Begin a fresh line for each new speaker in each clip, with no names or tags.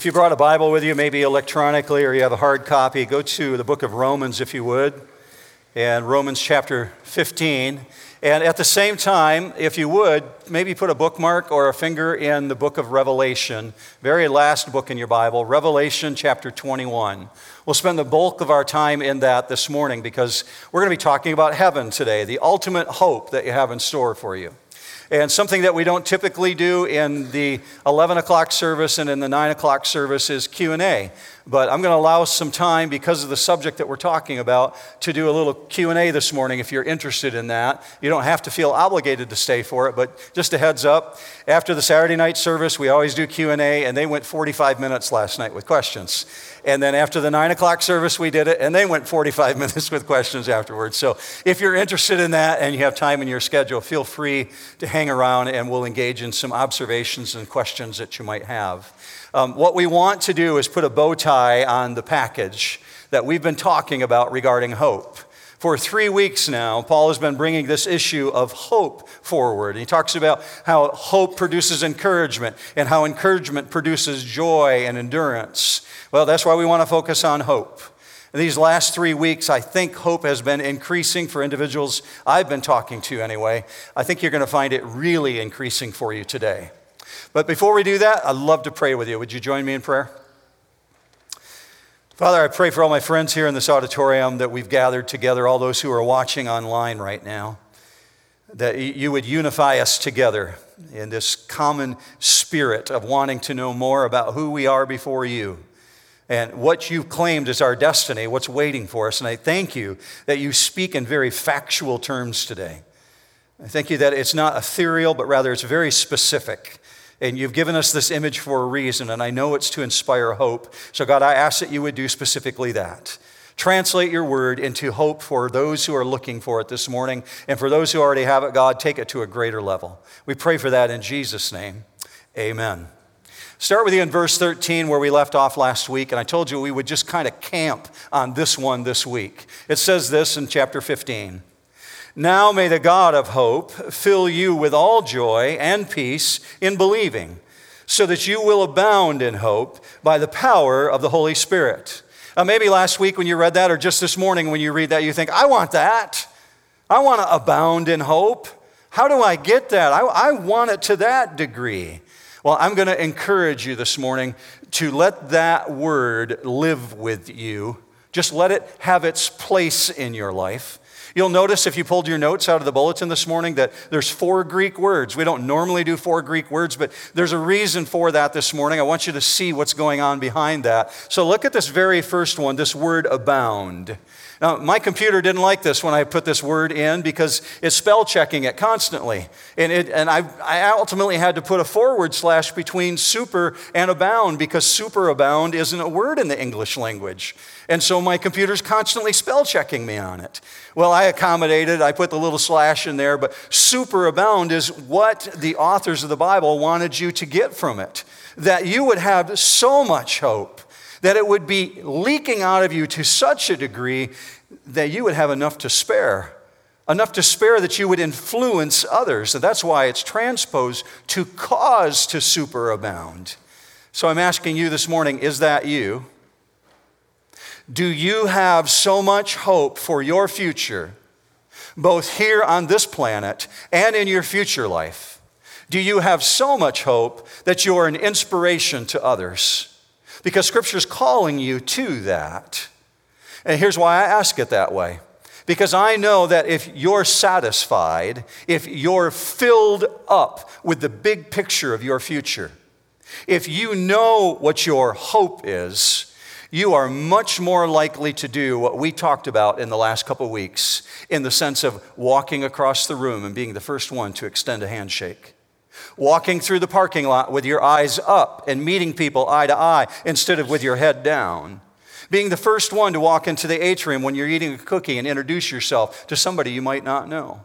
If you brought a Bible with you, maybe electronically or you have a hard copy, go to the book of Romans if you would, and Romans chapter 15. And at the same time, if you would, maybe put a bookmark or a finger in the book of Revelation, very last book in your Bible, Revelation chapter 21. We'll spend the bulk of our time in that this morning because we're going to be talking about heaven today, the ultimate hope that you have in store for you. And something that we don't typically do in the 11 o'clock service and in the 9 o'clock service is Q&A. But I'm going to allow some time because of the subject that we're talking about to do a little Q&A this morning if you're interested in that. You don't have to feel obligated to stay for it, but just a heads up. After the Saturday night service, we always do Q&A, and they went 45 minutes last night with questions. And then after the 9 o'clock service, we did it, and they went 45 minutes with questions afterwards. So if you're interested in that and you have time in your schedule, feel free to hang around and we'll engage in some observations and questions that you might have. Um, what we want to do is put a bow tie on the package that we've been talking about regarding hope. For three weeks now, Paul has been bringing this issue of hope forward. He talks about how hope produces encouragement and how encouragement produces joy and endurance. Well, that's why we want to focus on hope. These last three weeks, I think hope has been increasing for individuals I've been talking to anyway. I think you're going to find it really increasing for you today. But before we do that, I'd love to pray with you. Would you join me in prayer? Father, I pray for all my friends here in this auditorium that we've gathered together, all those who are watching online right now, that you would unify us together in this common spirit of wanting to know more about who we are before you and what you've claimed as our destiny, what's waiting for us. And I thank you that you speak in very factual terms today. I thank you that it's not ethereal, but rather it's very specific. And you've given us this image for a reason, and I know it's to inspire hope. So, God, I ask that you would do specifically that. Translate your word into hope for those who are looking for it this morning. And for those who already have it, God, take it to a greater level. We pray for that in Jesus' name. Amen. Start with you in verse 13 where we left off last week, and I told you we would just kind of camp on this one this week. It says this in chapter 15. Now may the God of hope fill you with all joy and peace in believing, so that you will abound in hope by the power of the Holy Spirit. Uh, maybe last week when you read that, or just this morning when you read that, you think, I want that. I want to abound in hope. How do I get that? I, I want it to that degree. Well, I'm going to encourage you this morning to let that word live with you. Just let it have its place in your life. You'll notice if you pulled your notes out of the bulletin this morning that there's four Greek words. We don't normally do four Greek words, but there's a reason for that this morning. I want you to see what's going on behind that. So look at this very first one, this word abound. Now, my computer didn't like this when I put this word in because it's spell checking it constantly. And, it, and I, I ultimately had to put a forward slash between super and abound because superabound isn't a word in the English language. And so my computer's constantly spell checking me on it. Well, I accommodated, I put the little slash in there, but superabound is what the authors of the Bible wanted you to get from it. That you would have so much hope that it would be leaking out of you to such a degree that you would have enough to spare. Enough to spare that you would influence others. And that's why it's transposed to cause to superabound. So I'm asking you this morning is that you? Do you have so much hope for your future, both here on this planet and in your future life? Do you have so much hope that you're an inspiration to others? Because Scripture is calling you to that. And here's why I ask it that way. Because I know that if you're satisfied, if you're filled up with the big picture of your future, if you know what your hope is, you are much more likely to do what we talked about in the last couple weeks in the sense of walking across the room and being the first one to extend a handshake walking through the parking lot with your eyes up and meeting people eye to eye instead of with your head down. Being the first one to walk into the atrium when you're eating a cookie and introduce yourself to somebody you might not know.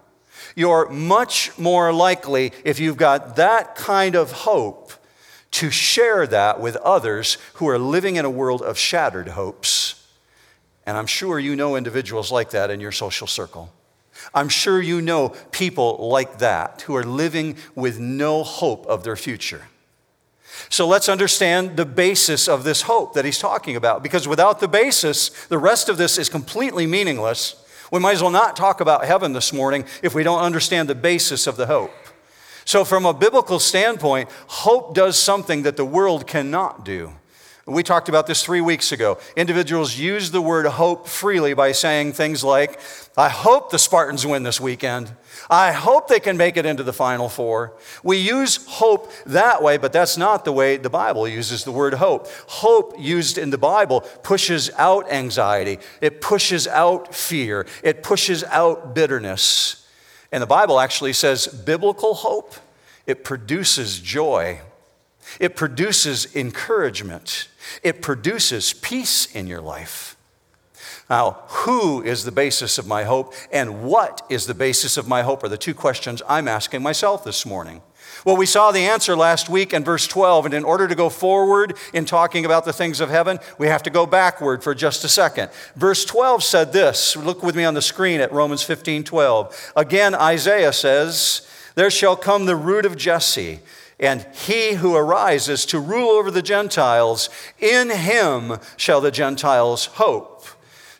You're much more likely, if you've got that kind of hope, to share that with others who are living in a world of shattered hopes. And I'm sure you know individuals like that in your social circle. I'm sure you know people like that who are living with no hope of their future. So let's understand the basis of this hope that he's talking about, because without the basis, the rest of this is completely meaningless. We might as well not talk about heaven this morning if we don't understand the basis of the hope. So, from a biblical standpoint, hope does something that the world cannot do. We talked about this three weeks ago. Individuals use the word hope freely by saying things like, I hope the Spartans win this weekend. I hope they can make it into the Final Four. We use hope that way, but that's not the way the Bible uses the word hope. Hope used in the Bible pushes out anxiety, it pushes out fear, it pushes out bitterness. And the Bible actually says biblical hope, it produces joy. It produces encouragement. It produces peace in your life. Now, who is the basis of my hope and what is the basis of my hope are the two questions I'm asking myself this morning. Well, we saw the answer last week in verse 12, and in order to go forward in talking about the things of heaven, we have to go backward for just a second. Verse 12 said this look with me on the screen at Romans 15 12. Again, Isaiah says, There shall come the root of Jesse and he who arises to rule over the Gentiles, in him shall the Gentiles hope.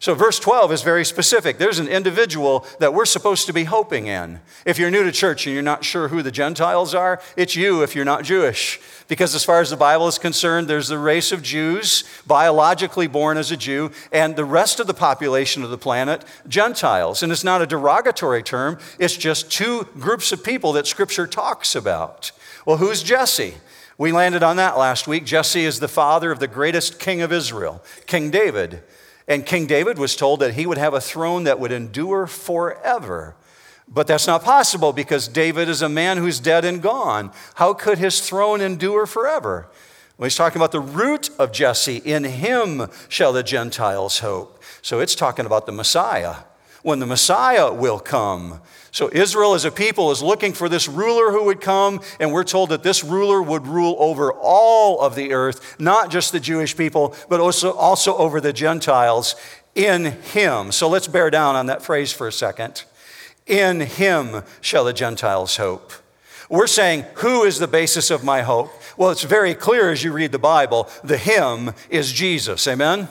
So, verse 12 is very specific. There's an individual that we're supposed to be hoping in. If you're new to church and you're not sure who the Gentiles are, it's you if you're not Jewish. Because, as far as the Bible is concerned, there's the race of Jews, biologically born as a Jew, and the rest of the population of the planet, Gentiles. And it's not a derogatory term, it's just two groups of people that Scripture talks about. Well, who's Jesse? We landed on that last week. Jesse is the father of the greatest king of Israel, King David. And King David was told that he would have a throne that would endure forever. But that's not possible because David is a man who's dead and gone. How could his throne endure forever? Well, he's talking about the root of Jesse. In him shall the Gentiles hope. So it's talking about the Messiah. When the Messiah will come, so Israel as a people is looking for this ruler who would come, and we're told that this ruler would rule over all of the earth, not just the Jewish people, but also, also over the Gentiles in him. So let's bear down on that phrase for a second. In him shall the Gentiles hope. We're saying, who is the basis of my hope? Well, it's very clear as you read the Bible. The him is Jesus. Amen?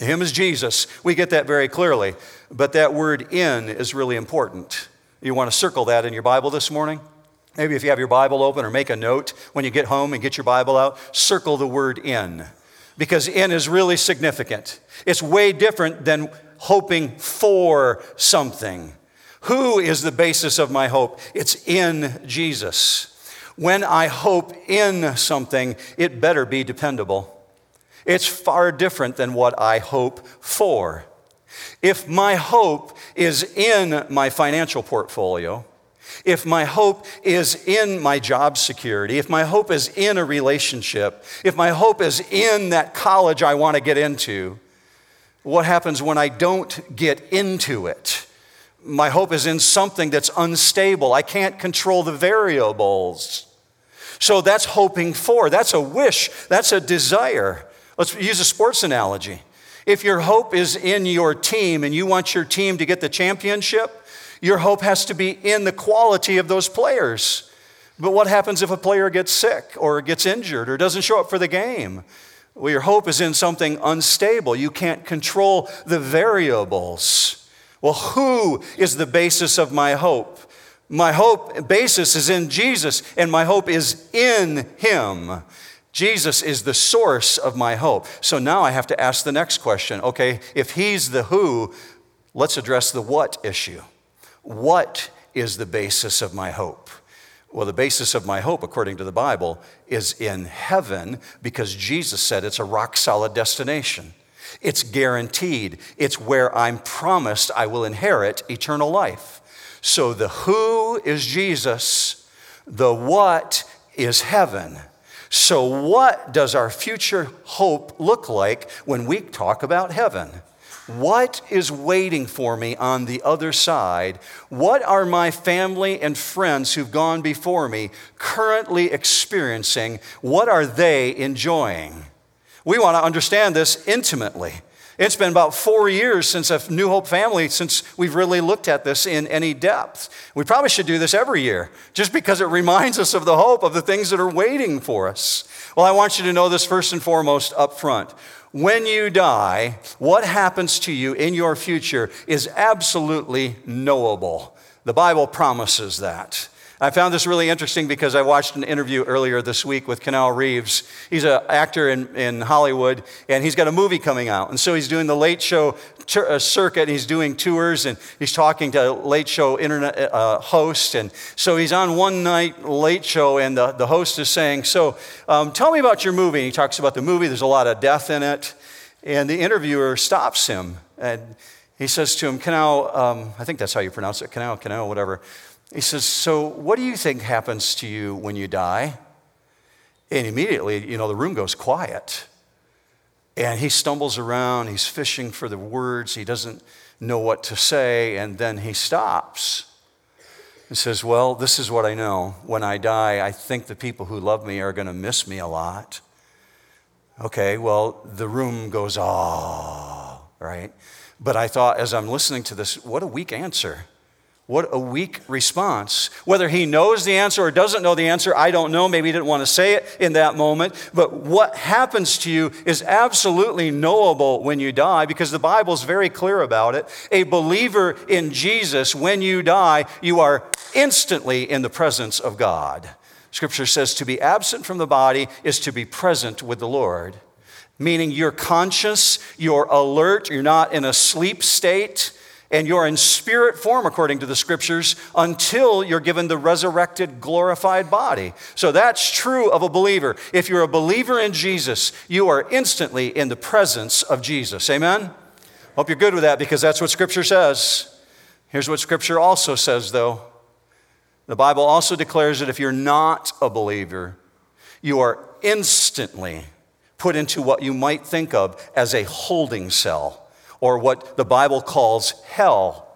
Him is Jesus. We get that very clearly. But that word in is really important. You want to circle that in your Bible this morning? Maybe if you have your Bible open or make a note when you get home and get your Bible out, circle the word in. Because in is really significant. It's way different than hoping for something. Who is the basis of my hope? It's in Jesus. When I hope in something, it better be dependable. It's far different than what I hope for. If my hope is in my financial portfolio, if my hope is in my job security, if my hope is in a relationship, if my hope is in that college I want to get into, what happens when I don't get into it? My hope is in something that's unstable. I can't control the variables. So that's hoping for. That's a wish. That's a desire. Let's use a sports analogy. If your hope is in your team and you want your team to get the championship, your hope has to be in the quality of those players. But what happens if a player gets sick or gets injured or doesn't show up for the game? Well, your hope is in something unstable. You can't control the variables. Well, who is the basis of my hope? My hope basis is in Jesus, and my hope is in Him. Jesus is the source of my hope. So now I have to ask the next question. Okay, if he's the who, let's address the what issue. What is the basis of my hope? Well, the basis of my hope, according to the Bible, is in heaven because Jesus said it's a rock solid destination. It's guaranteed. It's where I'm promised I will inherit eternal life. So the who is Jesus, the what is heaven. So, what does our future hope look like when we talk about heaven? What is waiting for me on the other side? What are my family and friends who've gone before me currently experiencing? What are they enjoying? We want to understand this intimately. It's been about four years since a New Hope family, since we've really looked at this in any depth. We probably should do this every year, just because it reminds us of the hope of the things that are waiting for us. Well, I want you to know this first and foremost up front. When you die, what happens to you in your future is absolutely knowable. The Bible promises that. I found this really interesting because I watched an interview earlier this week with Keanu Reeves. He's an actor in, in Hollywood, and he's got a movie coming out. And so he's doing the late show uh, circuit, and he's doing tours, and he's talking to late show internet uh, hosts. And so he's on one night late show, and the, the host is saying, So um, tell me about your movie. And he talks about the movie, there's a lot of death in it. And the interviewer stops him, and he says to him, Keanu, um, I think that's how you pronounce it, Keanu, Keanu, whatever. He says, So, what do you think happens to you when you die? And immediately, you know, the room goes quiet. And he stumbles around, he's fishing for the words, he doesn't know what to say, and then he stops and says, Well, this is what I know. When I die, I think the people who love me are going to miss me a lot. Okay, well, the room goes, Ah, right? But I thought, as I'm listening to this, what a weak answer. What a weak response. Whether he knows the answer or doesn't know the answer, I don't know. Maybe he didn't want to say it in that moment. But what happens to you is absolutely knowable when you die because the Bible is very clear about it. A believer in Jesus, when you die, you are instantly in the presence of God. Scripture says to be absent from the body is to be present with the Lord, meaning you're conscious, you're alert, you're not in a sleep state and you're in spirit form, according to the scriptures, until you're given the resurrected, glorified body. So that's true of a believer. If you're a believer in Jesus, you are instantly in the presence of Jesus. Amen? Hope you're good with that because that's what scripture says. Here's what scripture also says, though the Bible also declares that if you're not a believer, you are instantly put into what you might think of as a holding cell or what the Bible calls hell,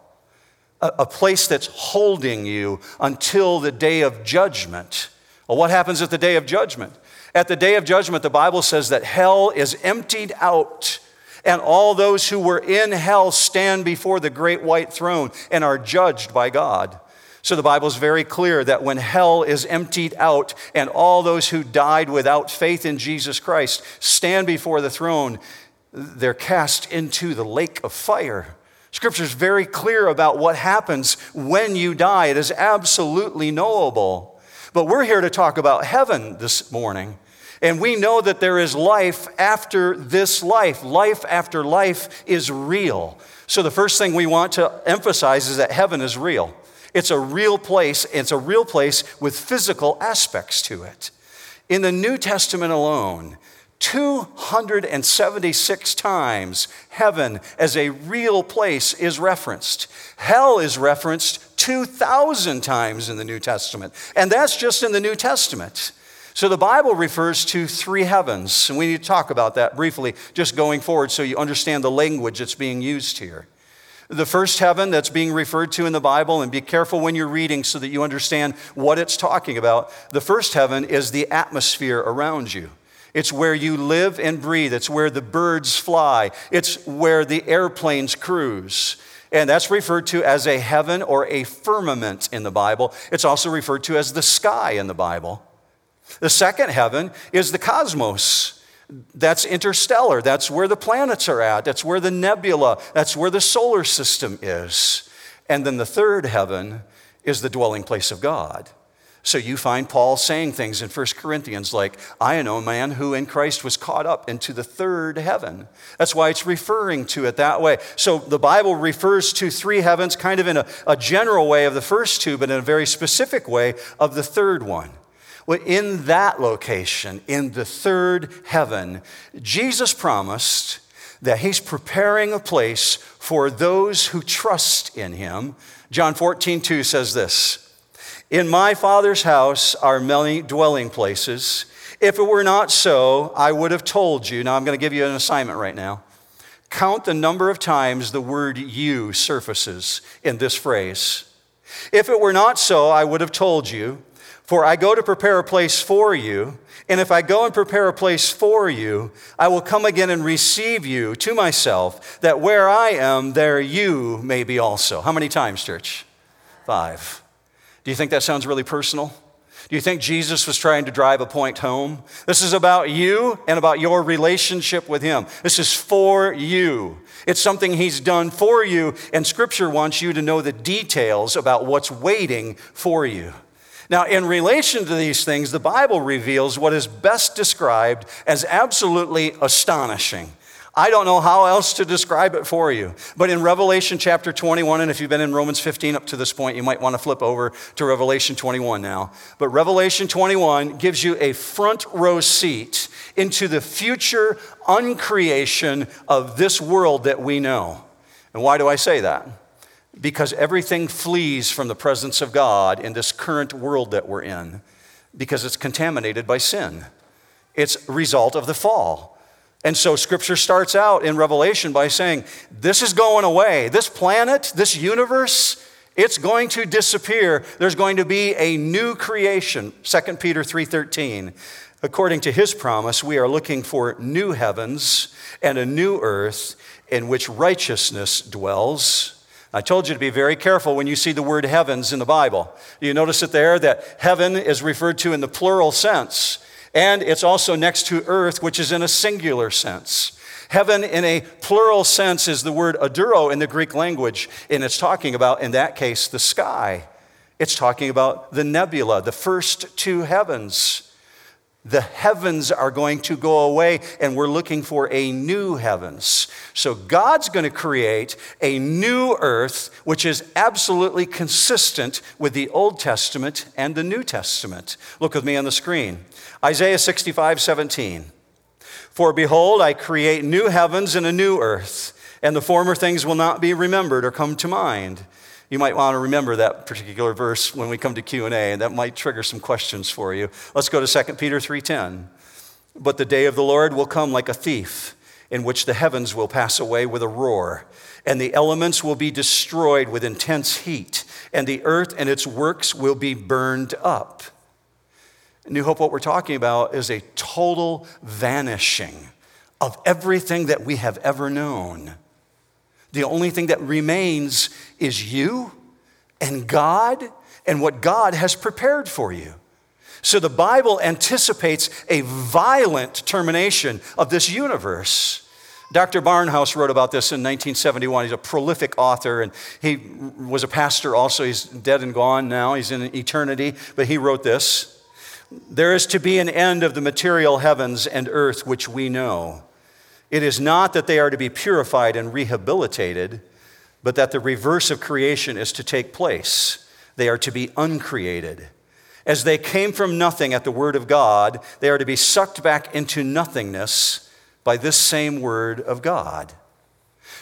a, place that's holding you until the day of judgment. Well, what happens at the day of judgment? At the day of judgment, the Bible says that hell is emptied out, and all those who were in hell stand before the great white throne and are judged by God. So the Bible is very clear that when hell is emptied out and all those who died without faith in Jesus Christ stand before the throne, they're cast into the lake of fire. Scripture is very clear about what happens when you die. It is absolutely knowable. But we're here to talk about heaven this morning. And we know that there is life after this life. Life after life is real. So, the first thing we want to emphasize is that heaven is real. It's a real place, it's a real place with physical aspects to it. In the New Testament alone, 276 times heaven as a real place is referenced. Hell is referenced 2,000 times in the New Testament, and that's just in the New Testament. So the Bible refers to three heavens, and we need to talk about that briefly just going forward so you understand the language that's being used here. The first heaven that's being referred to in the Bible, and be careful when you're reading so that you understand what it's talking about. The first heaven is the atmosphere around you. It's where you live and breathe. It's where the birds fly. It's where the airplanes cruise. And that's referred to as a heaven or a firmament in the Bible. It's also referred to as the sky in the Bible. The second heaven is the cosmos. That's interstellar. That's where the planets are at. That's where the nebula, that's where the solar system is. And then the third heaven is the dwelling place of God. So you find Paul saying things in 1 Corinthians like, I know a man who in Christ was caught up into the third heaven. That's why it's referring to it that way. So the Bible refers to three heavens kind of in a, a general way of the first two, but in a very specific way of the third one. Well, in that location, in the third heaven, Jesus promised that he's preparing a place for those who trust in him. John 14, 2 says this. In my Father's house are many dwelling places. If it were not so, I would have told you. Now, I'm going to give you an assignment right now. Count the number of times the word you surfaces in this phrase. If it were not so, I would have told you. For I go to prepare a place for you. And if I go and prepare a place for you, I will come again and receive you to myself, that where I am, there you may be also. How many times, church? Five. Do you think that sounds really personal? Do you think Jesus was trying to drive a point home? This is about you and about your relationship with Him. This is for you. It's something He's done for you, and Scripture wants you to know the details about what's waiting for you. Now, in relation to these things, the Bible reveals what is best described as absolutely astonishing. I don't know how else to describe it for you. But in Revelation chapter 21, and if you've been in Romans 15 up to this point, you might want to flip over to Revelation 21 now. But Revelation 21 gives you a front row seat into the future uncreation of this world that we know. And why do I say that? Because everything flees from the presence of God in this current world that we're in because it's contaminated by sin. It's a result of the fall. And so scripture starts out in Revelation by saying, This is going away. This planet, this universe, it's going to disappear. There's going to be a new creation. 2 Peter 3:13. According to his promise, we are looking for new heavens and a new earth in which righteousness dwells. I told you to be very careful when you see the word heavens in the Bible. You notice it there that heaven is referred to in the plural sense. And it's also next to earth, which is in a singular sense. Heaven, in a plural sense, is the word aduro in the Greek language, and it's talking about, in that case, the sky. It's talking about the nebula, the first two heavens. The heavens are going to go away, and we're looking for a new heavens. So, God's going to create a new earth, which is absolutely consistent with the Old Testament and the New Testament. Look with me on the screen. Isaiah 65, 17. For behold, I create new heavens and a new earth, and the former things will not be remembered or come to mind. You might want to remember that particular verse when we come to Q&A, and that might trigger some questions for you. Let's go to 2 Peter 3:10. But the day of the Lord will come like a thief, in which the heavens will pass away with a roar, and the elements will be destroyed with intense heat, and the earth and its works will be burned up. New Hope, what we're talking about is a total vanishing of everything that we have ever known. The only thing that remains is you and God and what God has prepared for you. So the Bible anticipates a violent termination of this universe. Dr. Barnhouse wrote about this in 1971. He's a prolific author and he was a pastor also. He's dead and gone now, he's in eternity, but he wrote this There is to be an end of the material heavens and earth which we know. It is not that they are to be purified and rehabilitated, but that the reverse of creation is to take place. They are to be uncreated. As they came from nothing at the word of God, they are to be sucked back into nothingness by this same word of God.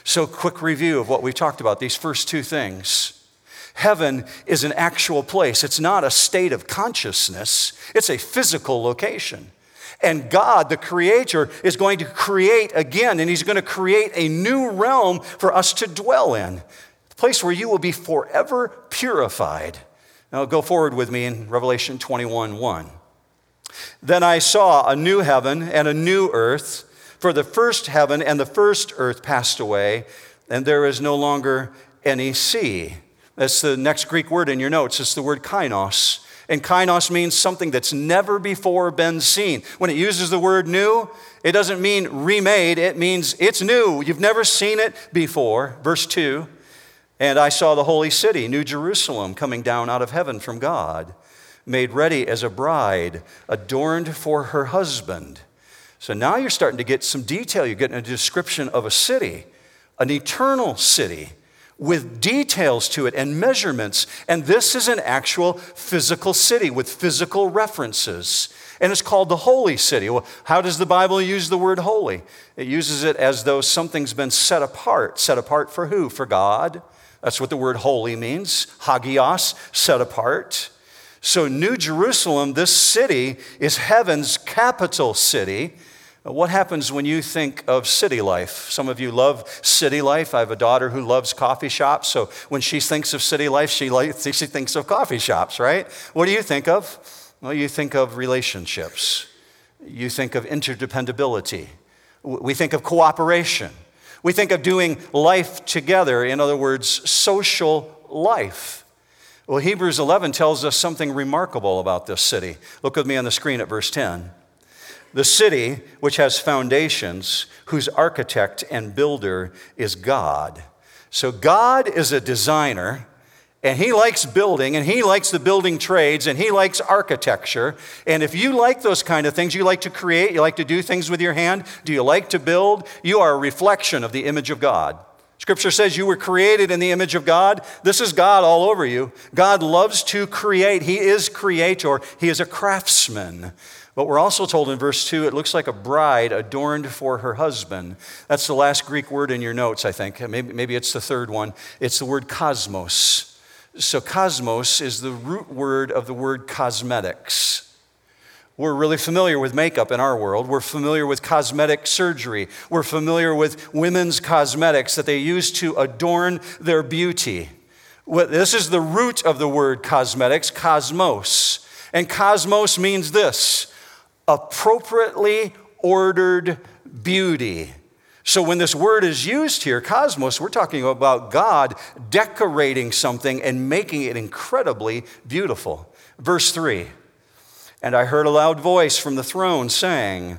So, quick review of what we talked about these first two things. Heaven is an actual place. It's not a state of consciousness, it's a physical location. And God, the Creator, is going to create again, and He's going to create a new realm for us to dwell in, a place where you will be forever purified. Now, go forward with me in Revelation 21 1. Then I saw a new heaven and a new earth, for the first heaven and the first earth passed away, and there is no longer any sea. That's the next Greek word in your notes. It's the word kainos. And kainos means something that's never before been seen. When it uses the word new, it doesn't mean remade, it means it's new. You've never seen it before. Verse 2 And I saw the holy city, New Jerusalem, coming down out of heaven from God, made ready as a bride, adorned for her husband. So now you're starting to get some detail. You're getting a description of a city, an eternal city with details to it and measurements. And this is an actual physical city with physical references. And it's called the Holy City. Well, how does the Bible use the word holy? It uses it as though something's been set apart. Set apart for who? For God. That's what the word holy means. Hagios, set apart. So, New Jerusalem, this city, is heaven's capital city. Uh, what happens when you think of city life? Some of you love city life. I have a daughter who loves coffee shops. So when she thinks of city life, she, she thinks of coffee shops, right? What do you think of? Well, you think of relationships, you think of interdependability, we think of cooperation, we think of doing life together. In other words, social life. Well, Hebrews 11 tells us something remarkable about this city. Look with me on the screen at verse 10. The city, which has foundations, whose architect and builder is God. So, God is a designer, and He likes building, and He likes the building trades, and He likes architecture. And if you like those kind of things, you like to create, you like to do things with your hand, do you like to build? You are a reflection of the image of God. Scripture says you were created in the image of God. This is God all over you. God loves to create. He is creator. He is a craftsman. But we're also told in verse 2 it looks like a bride adorned for her husband. That's the last Greek word in your notes, I think. Maybe, maybe it's the third one. It's the word cosmos. So, cosmos is the root word of the word cosmetics. We're really familiar with makeup in our world. We're familiar with cosmetic surgery. We're familiar with women's cosmetics that they use to adorn their beauty. This is the root of the word cosmetics, cosmos. And cosmos means this appropriately ordered beauty. So when this word is used here, cosmos, we're talking about God decorating something and making it incredibly beautiful. Verse 3 and I heard a loud voice from the throne saying,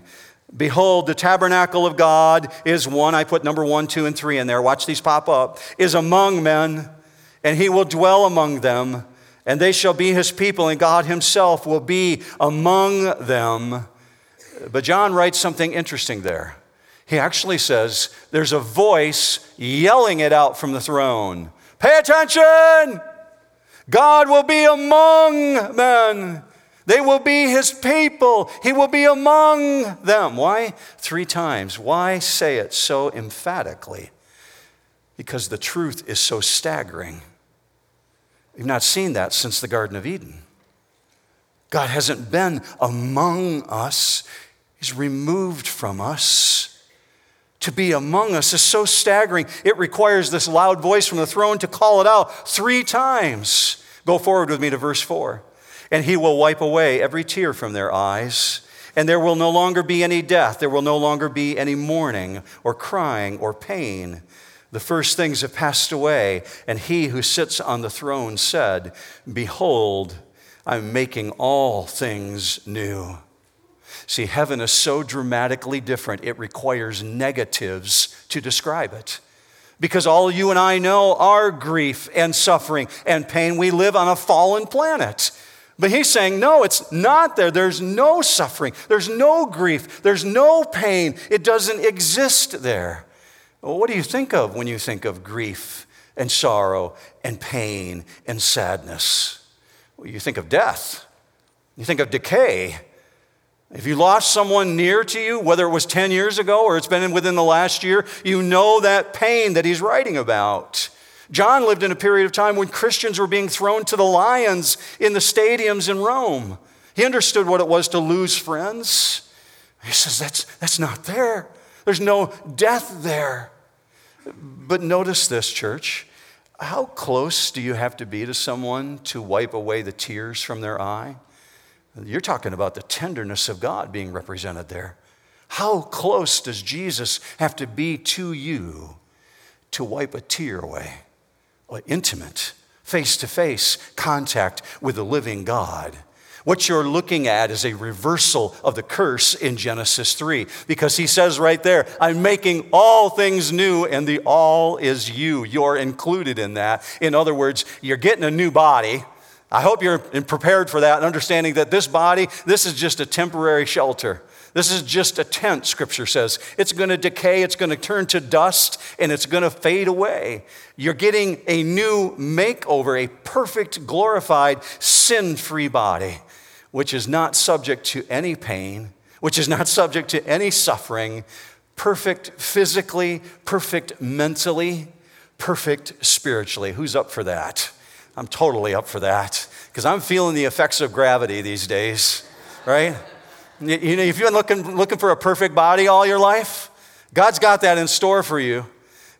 Behold, the tabernacle of God is one. I put number one, two, and three in there. Watch these pop up. Is among men, and he will dwell among them, and they shall be his people, and God himself will be among them. But John writes something interesting there. He actually says, There's a voice yelling it out from the throne Pay attention! God will be among men. They will be his people. He will be among them. Why? Three times. Why say it so emphatically? Because the truth is so staggering. We've not seen that since the Garden of Eden. God hasn't been among us, He's removed from us. To be among us is so staggering. It requires this loud voice from the throne to call it out three times. Go forward with me to verse 4 and he will wipe away every tear from their eyes. And there will no longer be any death. There will no longer be any mourning or crying or pain. The first things have passed away. And he who sits on the throne said, Behold, I'm making all things new. See, heaven is so dramatically different, it requires negatives to describe it. Because all you and I know are grief and suffering and pain. We live on a fallen planet. But he's saying, no, it's not there. There's no suffering. There's no grief. There's no pain. It doesn't exist there. What do you think of when you think of grief and sorrow and pain and sadness? Well, you think of death. You think of decay. If you lost someone near to you, whether it was 10 years ago or it's been within the last year, you know that pain that he's writing about. John lived in a period of time when Christians were being thrown to the lions in the stadiums in Rome. He understood what it was to lose friends. He says, That's, that's not there. There's no death there. But notice this, church. How close do you have to be to someone to wipe away the tears from their eye? You're talking about the tenderness of God being represented there. How close does Jesus have to be to you to wipe a tear away? intimate, face to face contact with the living God. What you're looking at is a reversal of the curse in Genesis 3 because he says right there, I'm making all things new, and the all is you. You're included in that. In other words, you're getting a new body. I hope you're prepared for that and understanding that this body, this is just a temporary shelter. This is just a tent, scripture says. It's going to decay, it's going to turn to dust, and it's going to fade away. You're getting a new makeover, a perfect, glorified, sin free body, which is not subject to any pain, which is not subject to any suffering, perfect physically, perfect mentally, perfect spiritually. Who's up for that? I'm totally up for that because I'm feeling the effects of gravity these days, right? You know, if you've been looking, looking for a perfect body all your life, God's got that in store for you.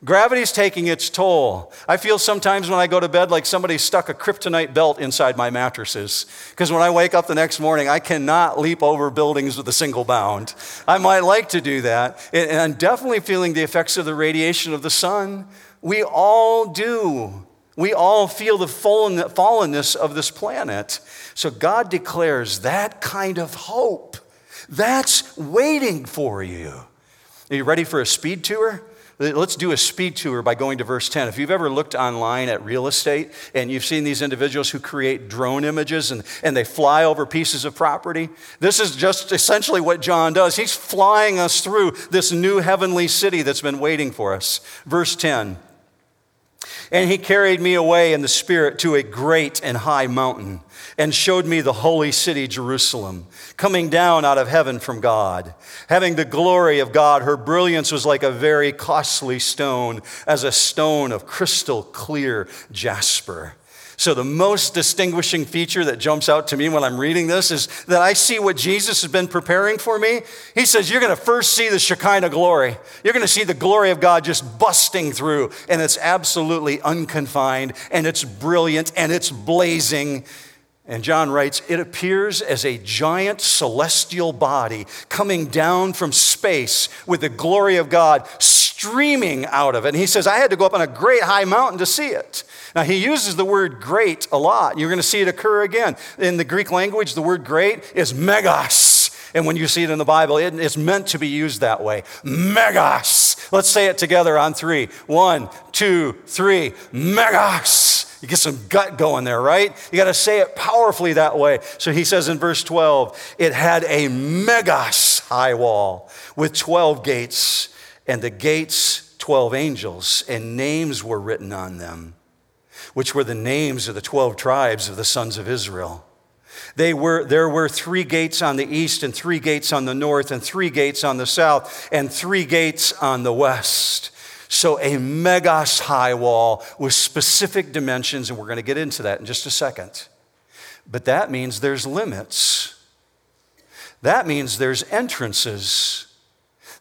Gravity's taking its toll. I feel sometimes when I go to bed like somebody stuck a kryptonite belt inside my mattresses. Because when I wake up the next morning, I cannot leap over buildings with a single bound. I might like to do that. And I'm definitely feeling the effects of the radiation of the sun. We all do. We all feel the fallenness of this planet. So God declares that kind of hope. That's waiting for you. Are you ready for a speed tour? Let's do a speed tour by going to verse 10. If you've ever looked online at real estate and you've seen these individuals who create drone images and, and they fly over pieces of property, this is just essentially what John does. He's flying us through this new heavenly city that's been waiting for us. Verse 10 And he carried me away in the Spirit to a great and high mountain and showed me the holy city, Jerusalem, coming down out of heaven from God. Having the glory of God, her brilliance was like a very costly stone, as a stone of crystal clear jasper. So, the most distinguishing feature that jumps out to me when I'm reading this is that I see what Jesus has been preparing for me. He says, You're going to first see the Shekinah glory. You're going to see the glory of God just busting through, and it's absolutely unconfined, and it's brilliant, and it's blazing. And John writes, it appears as a giant celestial body coming down from space with the glory of God streaming out of it. And he says, I had to go up on a great high mountain to see it. Now, he uses the word great a lot. You're going to see it occur again. In the Greek language, the word great is megas. And when you see it in the Bible, it's meant to be used that way. Megas. Let's say it together on three. One, two, three. Megas. You get some gut going there, right? You got to say it powerfully that way. So he says in verse 12, it had a megas high wall with 12 gates, and the gates, 12 angels, and names were written on them, which were the names of the 12 tribes of the sons of Israel. They were, there were three gates on the east, and three gates on the north, and three gates on the south, and three gates on the west. So, a megas high wall with specific dimensions, and we're going to get into that in just a second. But that means there's limits. That means there's entrances.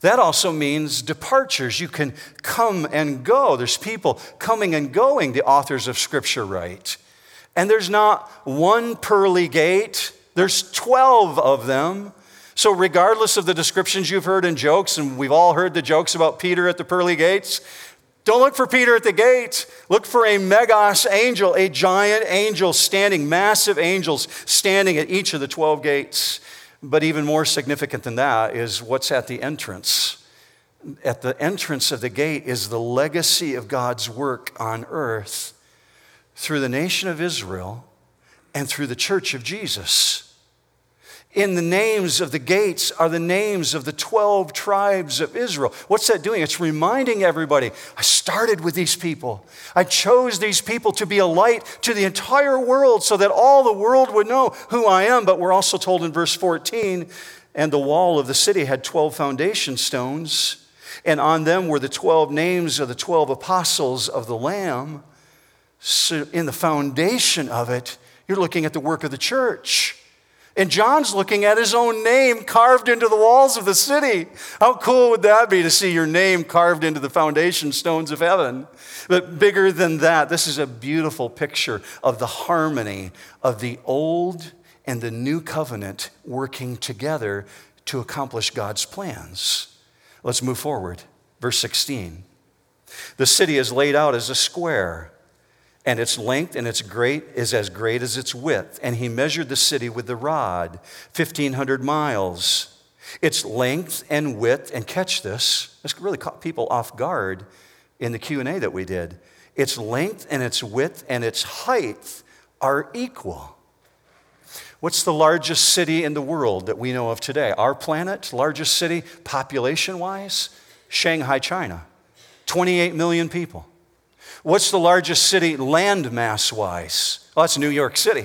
That also means departures. You can come and go. There's people coming and going, the authors of Scripture write. And there's not one pearly gate, there's 12 of them. So, regardless of the descriptions you've heard in jokes, and we've all heard the jokes about Peter at the pearly gates, don't look for Peter at the gate. Look for a megas angel, a giant angel standing, massive angels standing at each of the 12 gates. But even more significant than that is what's at the entrance. At the entrance of the gate is the legacy of God's work on earth through the nation of Israel and through the church of Jesus. In the names of the gates are the names of the 12 tribes of Israel. What's that doing? It's reminding everybody I started with these people. I chose these people to be a light to the entire world so that all the world would know who I am. But we're also told in verse 14, and the wall of the city had 12 foundation stones, and on them were the 12 names of the 12 apostles of the Lamb. So in the foundation of it, you're looking at the work of the church. And John's looking at his own name carved into the walls of the city. How cool would that be to see your name carved into the foundation stones of heaven? But bigger than that, this is a beautiful picture of the harmony of the old and the new covenant working together to accomplish God's plans. Let's move forward. Verse 16. The city is laid out as a square and its length and its great is as great as its width. And he measured the city with the rod, 1,500 miles. Its length and width, and catch this, this really caught people off guard in the Q&A that we did. Its length and its width and its height are equal. What's the largest city in the world that we know of today? Our planet, largest city population wise? Shanghai, China. 28 million people. What's the largest city land mass wise? Well, that's New York City.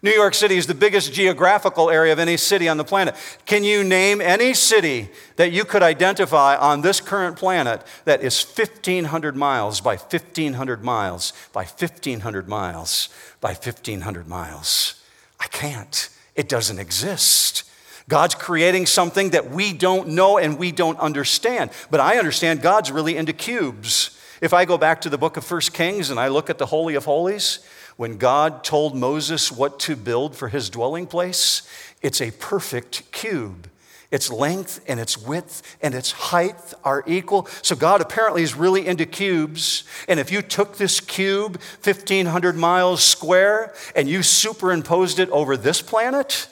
New York City is the biggest geographical area of any city on the planet. Can you name any city that you could identify on this current planet that is 1,500 miles by 1,500 miles by 1,500 miles by 1,500 miles? I can't. It doesn't exist. God's creating something that we don't know and we don't understand. But I understand God's really into cubes. If I go back to the book of First Kings and I look at the Holy of Holies, when God told Moses what to build for his dwelling place, it's a perfect cube. Its length and its width and its height are equal. So God apparently is really into cubes. And if you took this cube, 1,500 miles square, and you superimposed it over this planet,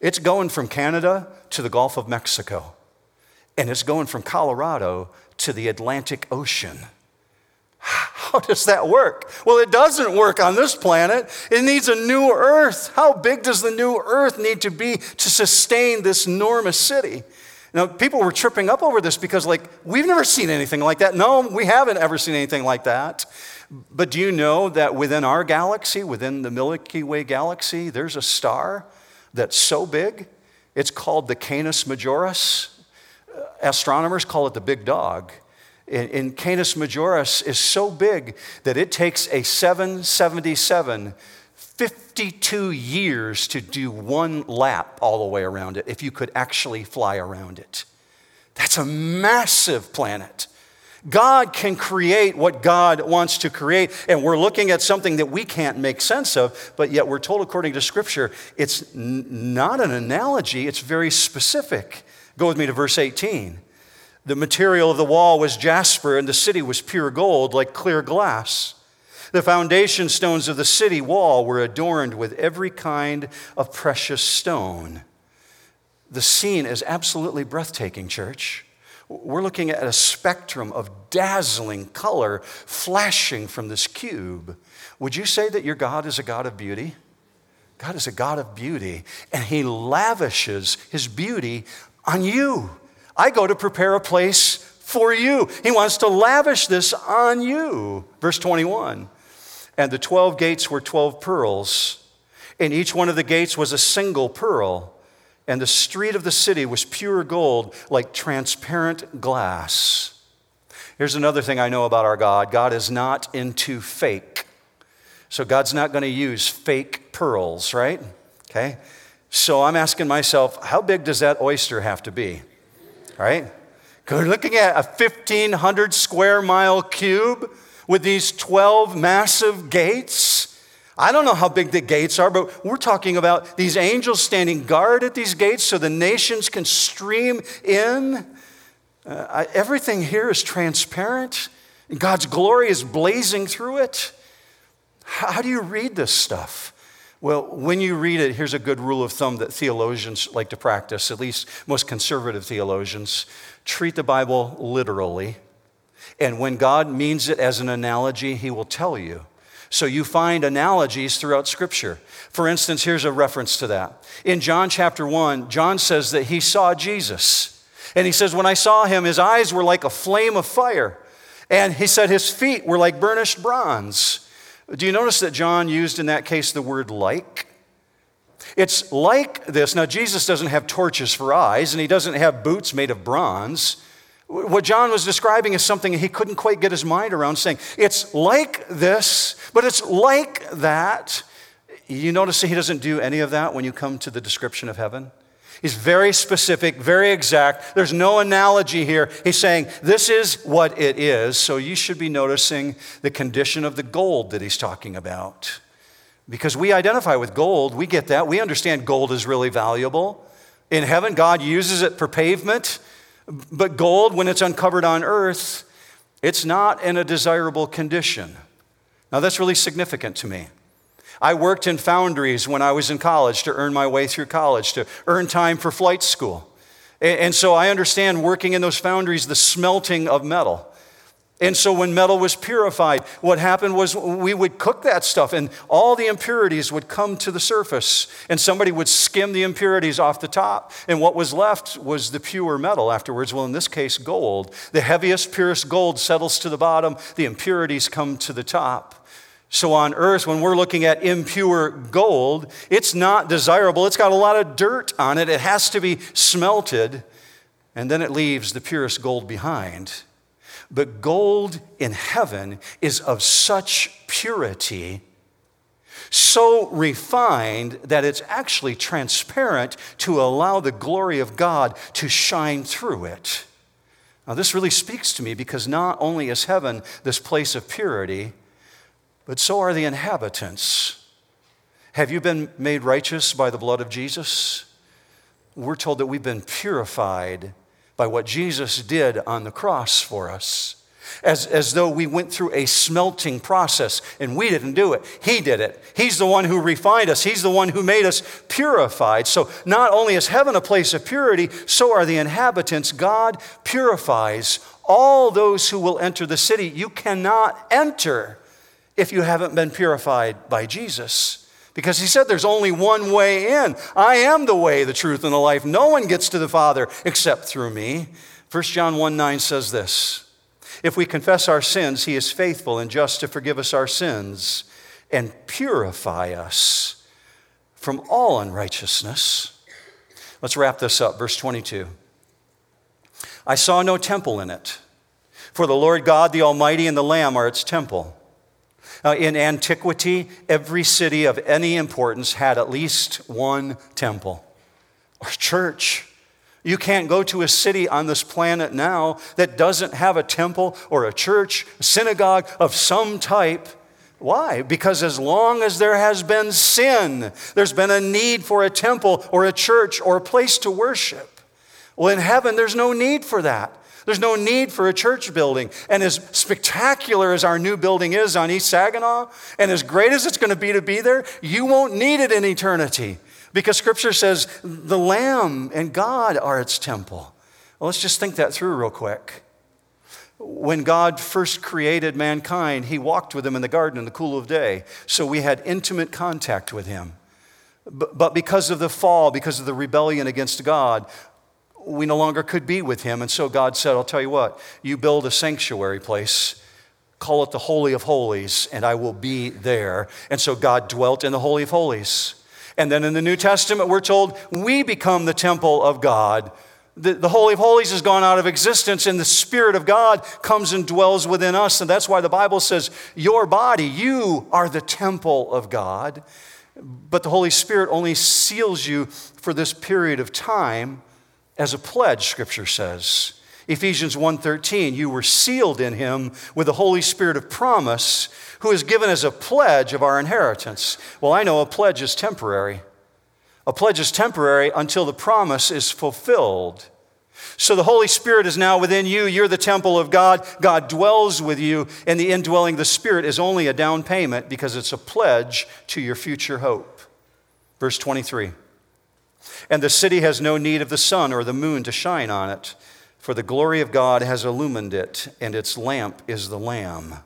it's going from Canada to the Gulf of Mexico. And it's going from Colorado to the Atlantic Ocean. How does that work? Well, it doesn't work on this planet. It needs a new earth. How big does the new earth need to be to sustain this enormous city? Now, people were tripping up over this because, like, we've never seen anything like that. No, we haven't ever seen anything like that. But do you know that within our galaxy, within the Milky Way galaxy, there's a star that's so big, it's called the Canis Majoris. Astronomers call it the big dog in, Canis Majoris is so big that it takes a 777 52 years to do one lap all the way around it if you could actually fly around it. That's a massive planet. God can create what God wants to create, and we're looking at something that we can't make sense of, but yet we're told, according to Scripture, it's n- not an analogy, it's very specific. Go with me to verse 18. The material of the wall was jasper, and the city was pure gold, like clear glass. The foundation stones of the city wall were adorned with every kind of precious stone. The scene is absolutely breathtaking, church. We're looking at a spectrum of dazzling color flashing from this cube. Would you say that your God is a God of beauty? God is a God of beauty, and He lavishes His beauty on you. I go to prepare a place for you. He wants to lavish this on you. Verse 21 And the 12 gates were 12 pearls, and each one of the gates was a single pearl. And the street of the city was pure gold, like transparent glass. Here's another thing I know about our God God is not into fake. So God's not going to use fake pearls, right? Okay? So I'm asking myself, how big does that oyster have to be? All right? We're looking at a 1,500 square mile cube with these 12 massive gates. I don't know how big the gates are, but we're talking about these angels standing guard at these gates so the nations can stream in. Uh, I, everything here is transparent. And God's glory is blazing through it. How, how do you read this stuff? Well, when you read it, here's a good rule of thumb that theologians like to practice, at least most conservative theologians. Treat the Bible literally. And when God means it as an analogy, He will tell you. So you find analogies throughout Scripture. For instance, here's a reference to that. In John chapter 1, John says that he saw Jesus. And he says, When I saw him, his eyes were like a flame of fire. And he said, His feet were like burnished bronze. Do you notice that John used in that case the word like? It's like this. Now, Jesus doesn't have torches for eyes, and he doesn't have boots made of bronze. What John was describing is something he couldn't quite get his mind around, saying, It's like this, but it's like that. You notice that he doesn't do any of that when you come to the description of heaven? He's very specific, very exact. There's no analogy here. He's saying, This is what it is. So you should be noticing the condition of the gold that he's talking about. Because we identify with gold, we get that. We understand gold is really valuable. In heaven, God uses it for pavement, but gold, when it's uncovered on earth, it's not in a desirable condition. Now, that's really significant to me. I worked in foundries when I was in college to earn my way through college, to earn time for flight school. And so I understand working in those foundries, the smelting of metal. And so when metal was purified, what happened was we would cook that stuff and all the impurities would come to the surface and somebody would skim the impurities off the top. And what was left was the pure metal afterwards. Well, in this case, gold. The heaviest, purest gold settles to the bottom, the impurities come to the top. So on earth, when we're looking at impure gold, it's not desirable. It's got a lot of dirt on it. It has to be smelted, and then it leaves the purest gold behind. But gold in heaven is of such purity, so refined that it's actually transparent to allow the glory of God to shine through it. Now, this really speaks to me because not only is heaven this place of purity, but so are the inhabitants. Have you been made righteous by the blood of Jesus? we're told that we've been purified by what Jesus did on the cross for us. As, as though we went through a smelting process and we didn't do it. He did it. He's the one who refined us, He's the one who made us purified. So, not only is heaven a place of purity, so are the inhabitants. God purifies all those who will enter the city. You cannot enter if you haven't been purified by Jesus. Because he said there's only one way in. I am the way, the truth, and the life. No one gets to the Father except through me. 1 John 1 9 says this If we confess our sins, he is faithful and just to forgive us our sins and purify us from all unrighteousness. Let's wrap this up. Verse 22. I saw no temple in it, for the Lord God, the Almighty, and the Lamb are its temple. Uh, in antiquity, every city of any importance had at least one temple or church. You can't go to a city on this planet now that doesn't have a temple or a church, a synagogue of some type. Why? Because as long as there has been sin, there's been a need for a temple or a church or a place to worship. Well, in heaven, there's no need for that. There's no need for a church building. And as spectacular as our new building is on East Saginaw, and as great as it's going to be to be there, you won't need it in eternity because Scripture says the Lamb and God are its temple. Well, let's just think that through real quick. When God first created mankind, He walked with them in the garden in the cool of day. So we had intimate contact with Him. But because of the fall, because of the rebellion against God, we no longer could be with him. And so God said, I'll tell you what, you build a sanctuary place, call it the Holy of Holies, and I will be there. And so God dwelt in the Holy of Holies. And then in the New Testament, we're told we become the temple of God. The, the, Holy of Holies has gone out of existence, and the Spirit of God comes and dwells within us. And that's why the Bible says, Your body, you are the temple of God. But the Holy Spirit only seals you for this period of time as a pledge, scripture says. Ephesians 1:13, you were sealed in him with the Holy Spirit of promise, who is given as a pledge of our inheritance. Well, I know a pledge is temporary. A pledge is temporary until the promise is fulfilled. So the Holy Spirit is now within you. You're the temple of God. God dwells with you, and the indwelling of the Spirit is only a down payment because it's a pledge to your future hope. Verse 23. And the city has no need of the sun or the moon to shine on it, for the glory of God has illumined it, and its lamp is the Lamb.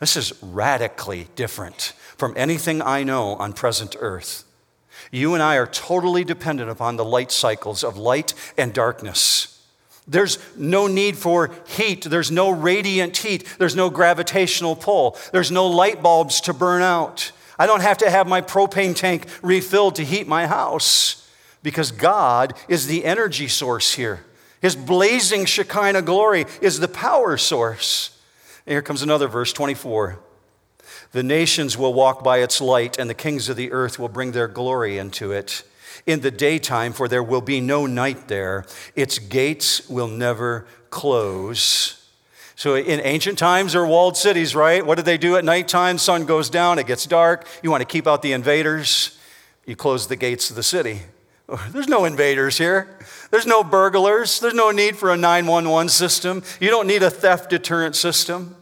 This is radically different from anything I know on present earth. You and I are totally dependent upon the light cycles of light and darkness. There's no need for heat. There's no radiant heat. There's no gravitational pull. There's no light bulbs to burn out. I don't have to have my propane tank refilled to heat my house because God is the energy source here. His blazing Shekinah glory is the power source. And here comes another verse 24. The nations will walk by its light, and the kings of the earth will bring their glory into it. In the daytime, for there will be no night there, its gates will never close. So, in ancient times, there were walled cities, right? What did they do at nighttime? Sun goes down, it gets dark. You want to keep out the invaders, you close the gates of the city. There's no invaders here. There's no burglars. There's no need for a 911 system. You don't need a theft deterrent system.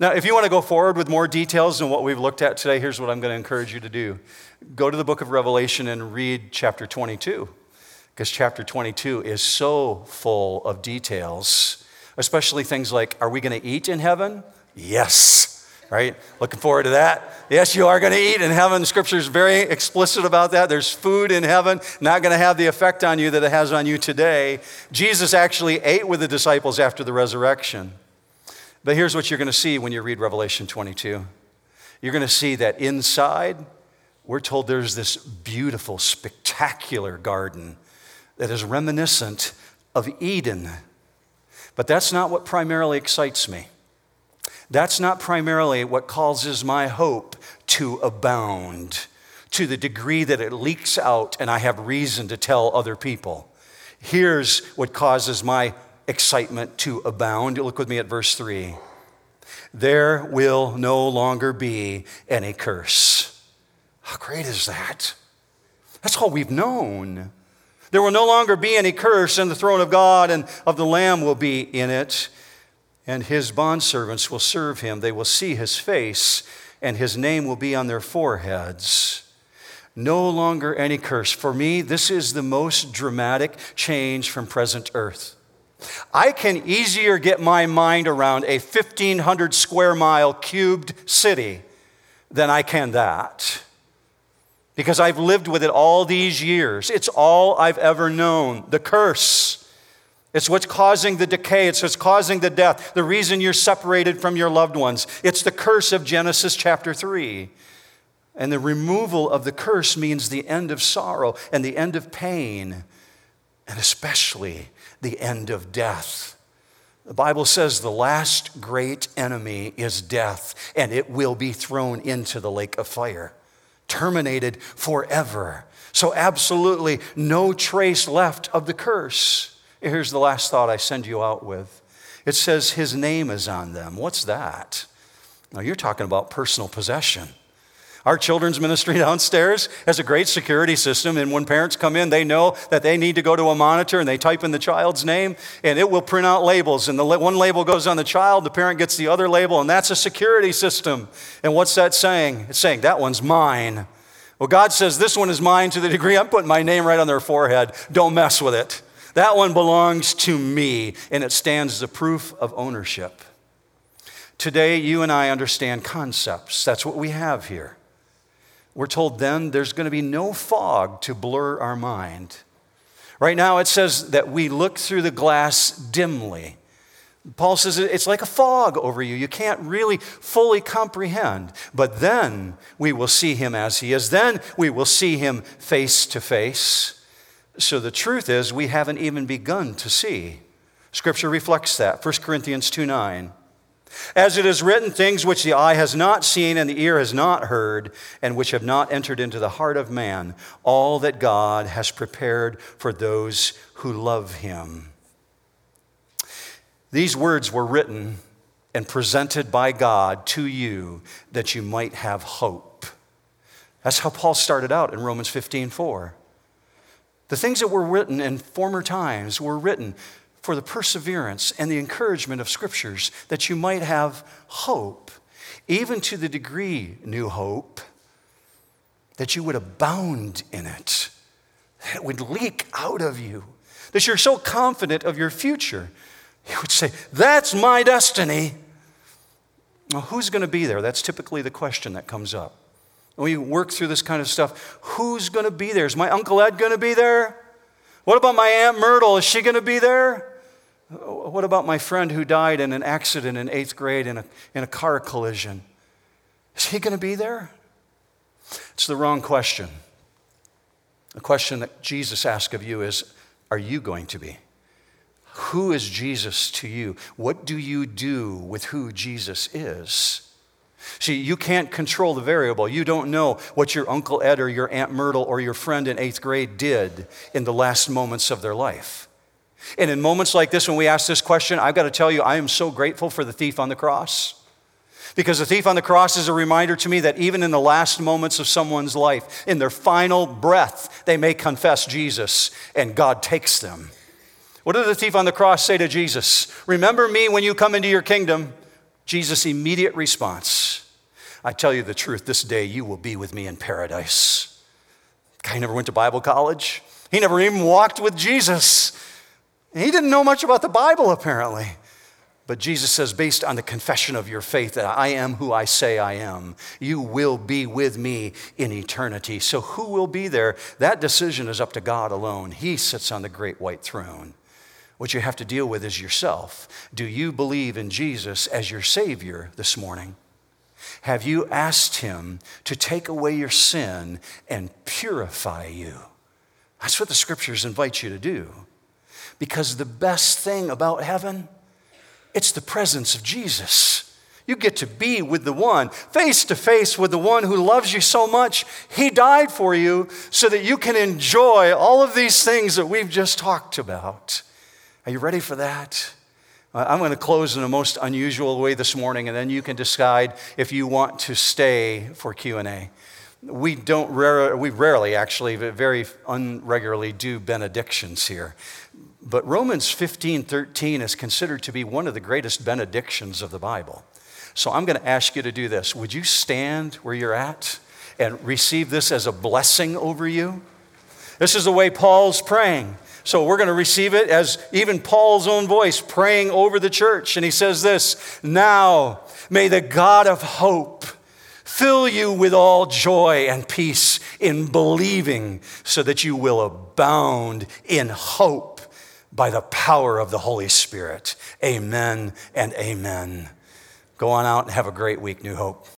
Now, if you want to go forward with more details than what we've looked at today, here's what I'm going to encourage you to do go to the book of Revelation and read chapter 22, because chapter 22 is so full of details, especially things like are we going to eat in heaven? Yes right? Looking forward to that. Yes, you are going to eat in heaven. Scripture is very explicit about that. There's food in heaven, not going to have the effect on you that it has on you today. Jesus actually ate with the disciples after the resurrection. But here's what you're going to see when you read Revelation 22 you're going to see that inside, we're told there's this beautiful, spectacular garden that is reminiscent of Eden. But that's not what primarily excites me. That's not primarily what causes my hope to abound to the degree that it leaks out and I have reason to tell other people. Here's what causes my excitement to abound. Look with me at verse 3. There will no longer be any curse. How great is that? That's all we've known. There will no longer be any curse, and the throne of God and of the Lamb will be in it, and his bondservants will serve him. They will see his face, and his name will be on their foreheads. No longer any curse. For me, this is the most dramatic change from present earth. I can easier get my mind around a 1,500 square mile cubed city than I can that. Because I've lived with it all these years. It's all I've ever known. The curse. It's what's causing the decay. It's what's causing the death. The reason you're separated from your loved ones. It's the curse of Genesis chapter 3. And the removal of the curse means the end of sorrow and the end of pain, and especially the end of death. The Bible says the last great enemy is death, and it will be thrown into the lake of fire, terminated forever. So, absolutely no trace left of the curse. Here's the last thought I send you out with it says, His name is on them. What's that? Now, you're talking about personal possession. Our children's ministry downstairs has a great security system, and when parents come in, they know that they need to go to a monitor and they type in the child's name, and it will print out labels. And the one label goes on the child, the parent gets the other label, and that's a security system. And what's that saying? It's saying, that one's mine. Well, God says, this one is mine to the degree I'm putting my name right on their forehead. Don't mess with it. That one belongs to me, and it stands as a proof of ownership. Today, you and I understand concepts. That's what we have here. We're told then there's going to be no fog to blur our mind. Right now, it says that we look through the glass dimly. Paul says it's like a fog over you. You can't really fully comprehend. But then we will see him as he is. Then we will see him face to face. So the truth is, we haven't even begun to see. Scripture reflects that. 1 Corinthians 2 9. As it is written, things which the eye has not seen and the ear has not heard, and which have not entered into the heart of man, all that God has prepared for those who love him. These words were written and presented by God to you that you might have hope. That's how Paul started out in Romans 15 4. The things that were written in former times were written for the perseverance and the encouragement of scriptures that you might have hope, even to the degree, new hope, that you would abound in it, that it would leak out of you, that you're so confident of your future. You would say, That's my destiny. Well, who's going to be there? That's typically the question that comes up. When we work through this kind of stuff, who's going to be there? Is my Uncle Ed going to be there? What about my Aunt Myrtle? Is she going to be there? What about my friend who died in an accident in eighth grade in a, in a car collision? Is he going to be there? It's the wrong question. The question that Jesus asks of you is Are you going to be? Who is Jesus to you? What do you do with who Jesus is? See, you can't control the variable. You don't know what your Uncle Ed or your Aunt Myrtle or your friend in eighth grade did in the last moments of their life. And in moments like this, when we ask this question, I've got to tell you, I am so grateful for the thief on the cross. Because the thief on the cross is a reminder to me that even in the last moments of someone's life, in their final breath, they may confess Jesus and God takes them. What did the thief on the cross say to Jesus? Remember me when you come into your kingdom. Jesus' immediate response I tell you the truth, this day you will be with me in paradise. Guy never went to Bible college, he never even walked with Jesus. He didn't know much about the Bible, apparently. But Jesus says, based on the confession of your faith that I am who I say I am, you will be with me in eternity. So, who will be there? That decision is up to God alone. He sits on the great white throne. What you have to deal with is yourself. Do you believe in Jesus as your Savior this morning? Have you asked Him to take away your sin and purify you? That's what the scriptures invite you to do. Because the best thing about heaven, it's the presence of Jesus. You get to be with the one, face to face with the one who loves you so much. He died for you so that you can enjoy all of these things that we've just talked about. Are you ready for that? Uh, I'm going to close in a most unusual way this morning, and then you can decide if you want to stay for Q&A. we don't rare, we rarely actually very unregularly do benedictions here. But romans 15 13 is considered to be one of the greatest benedictions of the bible. So i'm going to ask you to do this. Would you stand where you're at and receive this as a blessing over you? This is the way paul's praying so we're going to receive it as even paul's own voice praying over the church and he says this now may the god of hope fill you with all joy and peace in believing, so that you will abound in hope by the power of the Holy Spirit. Amen and amen. Go on out and have a great week, New Hope.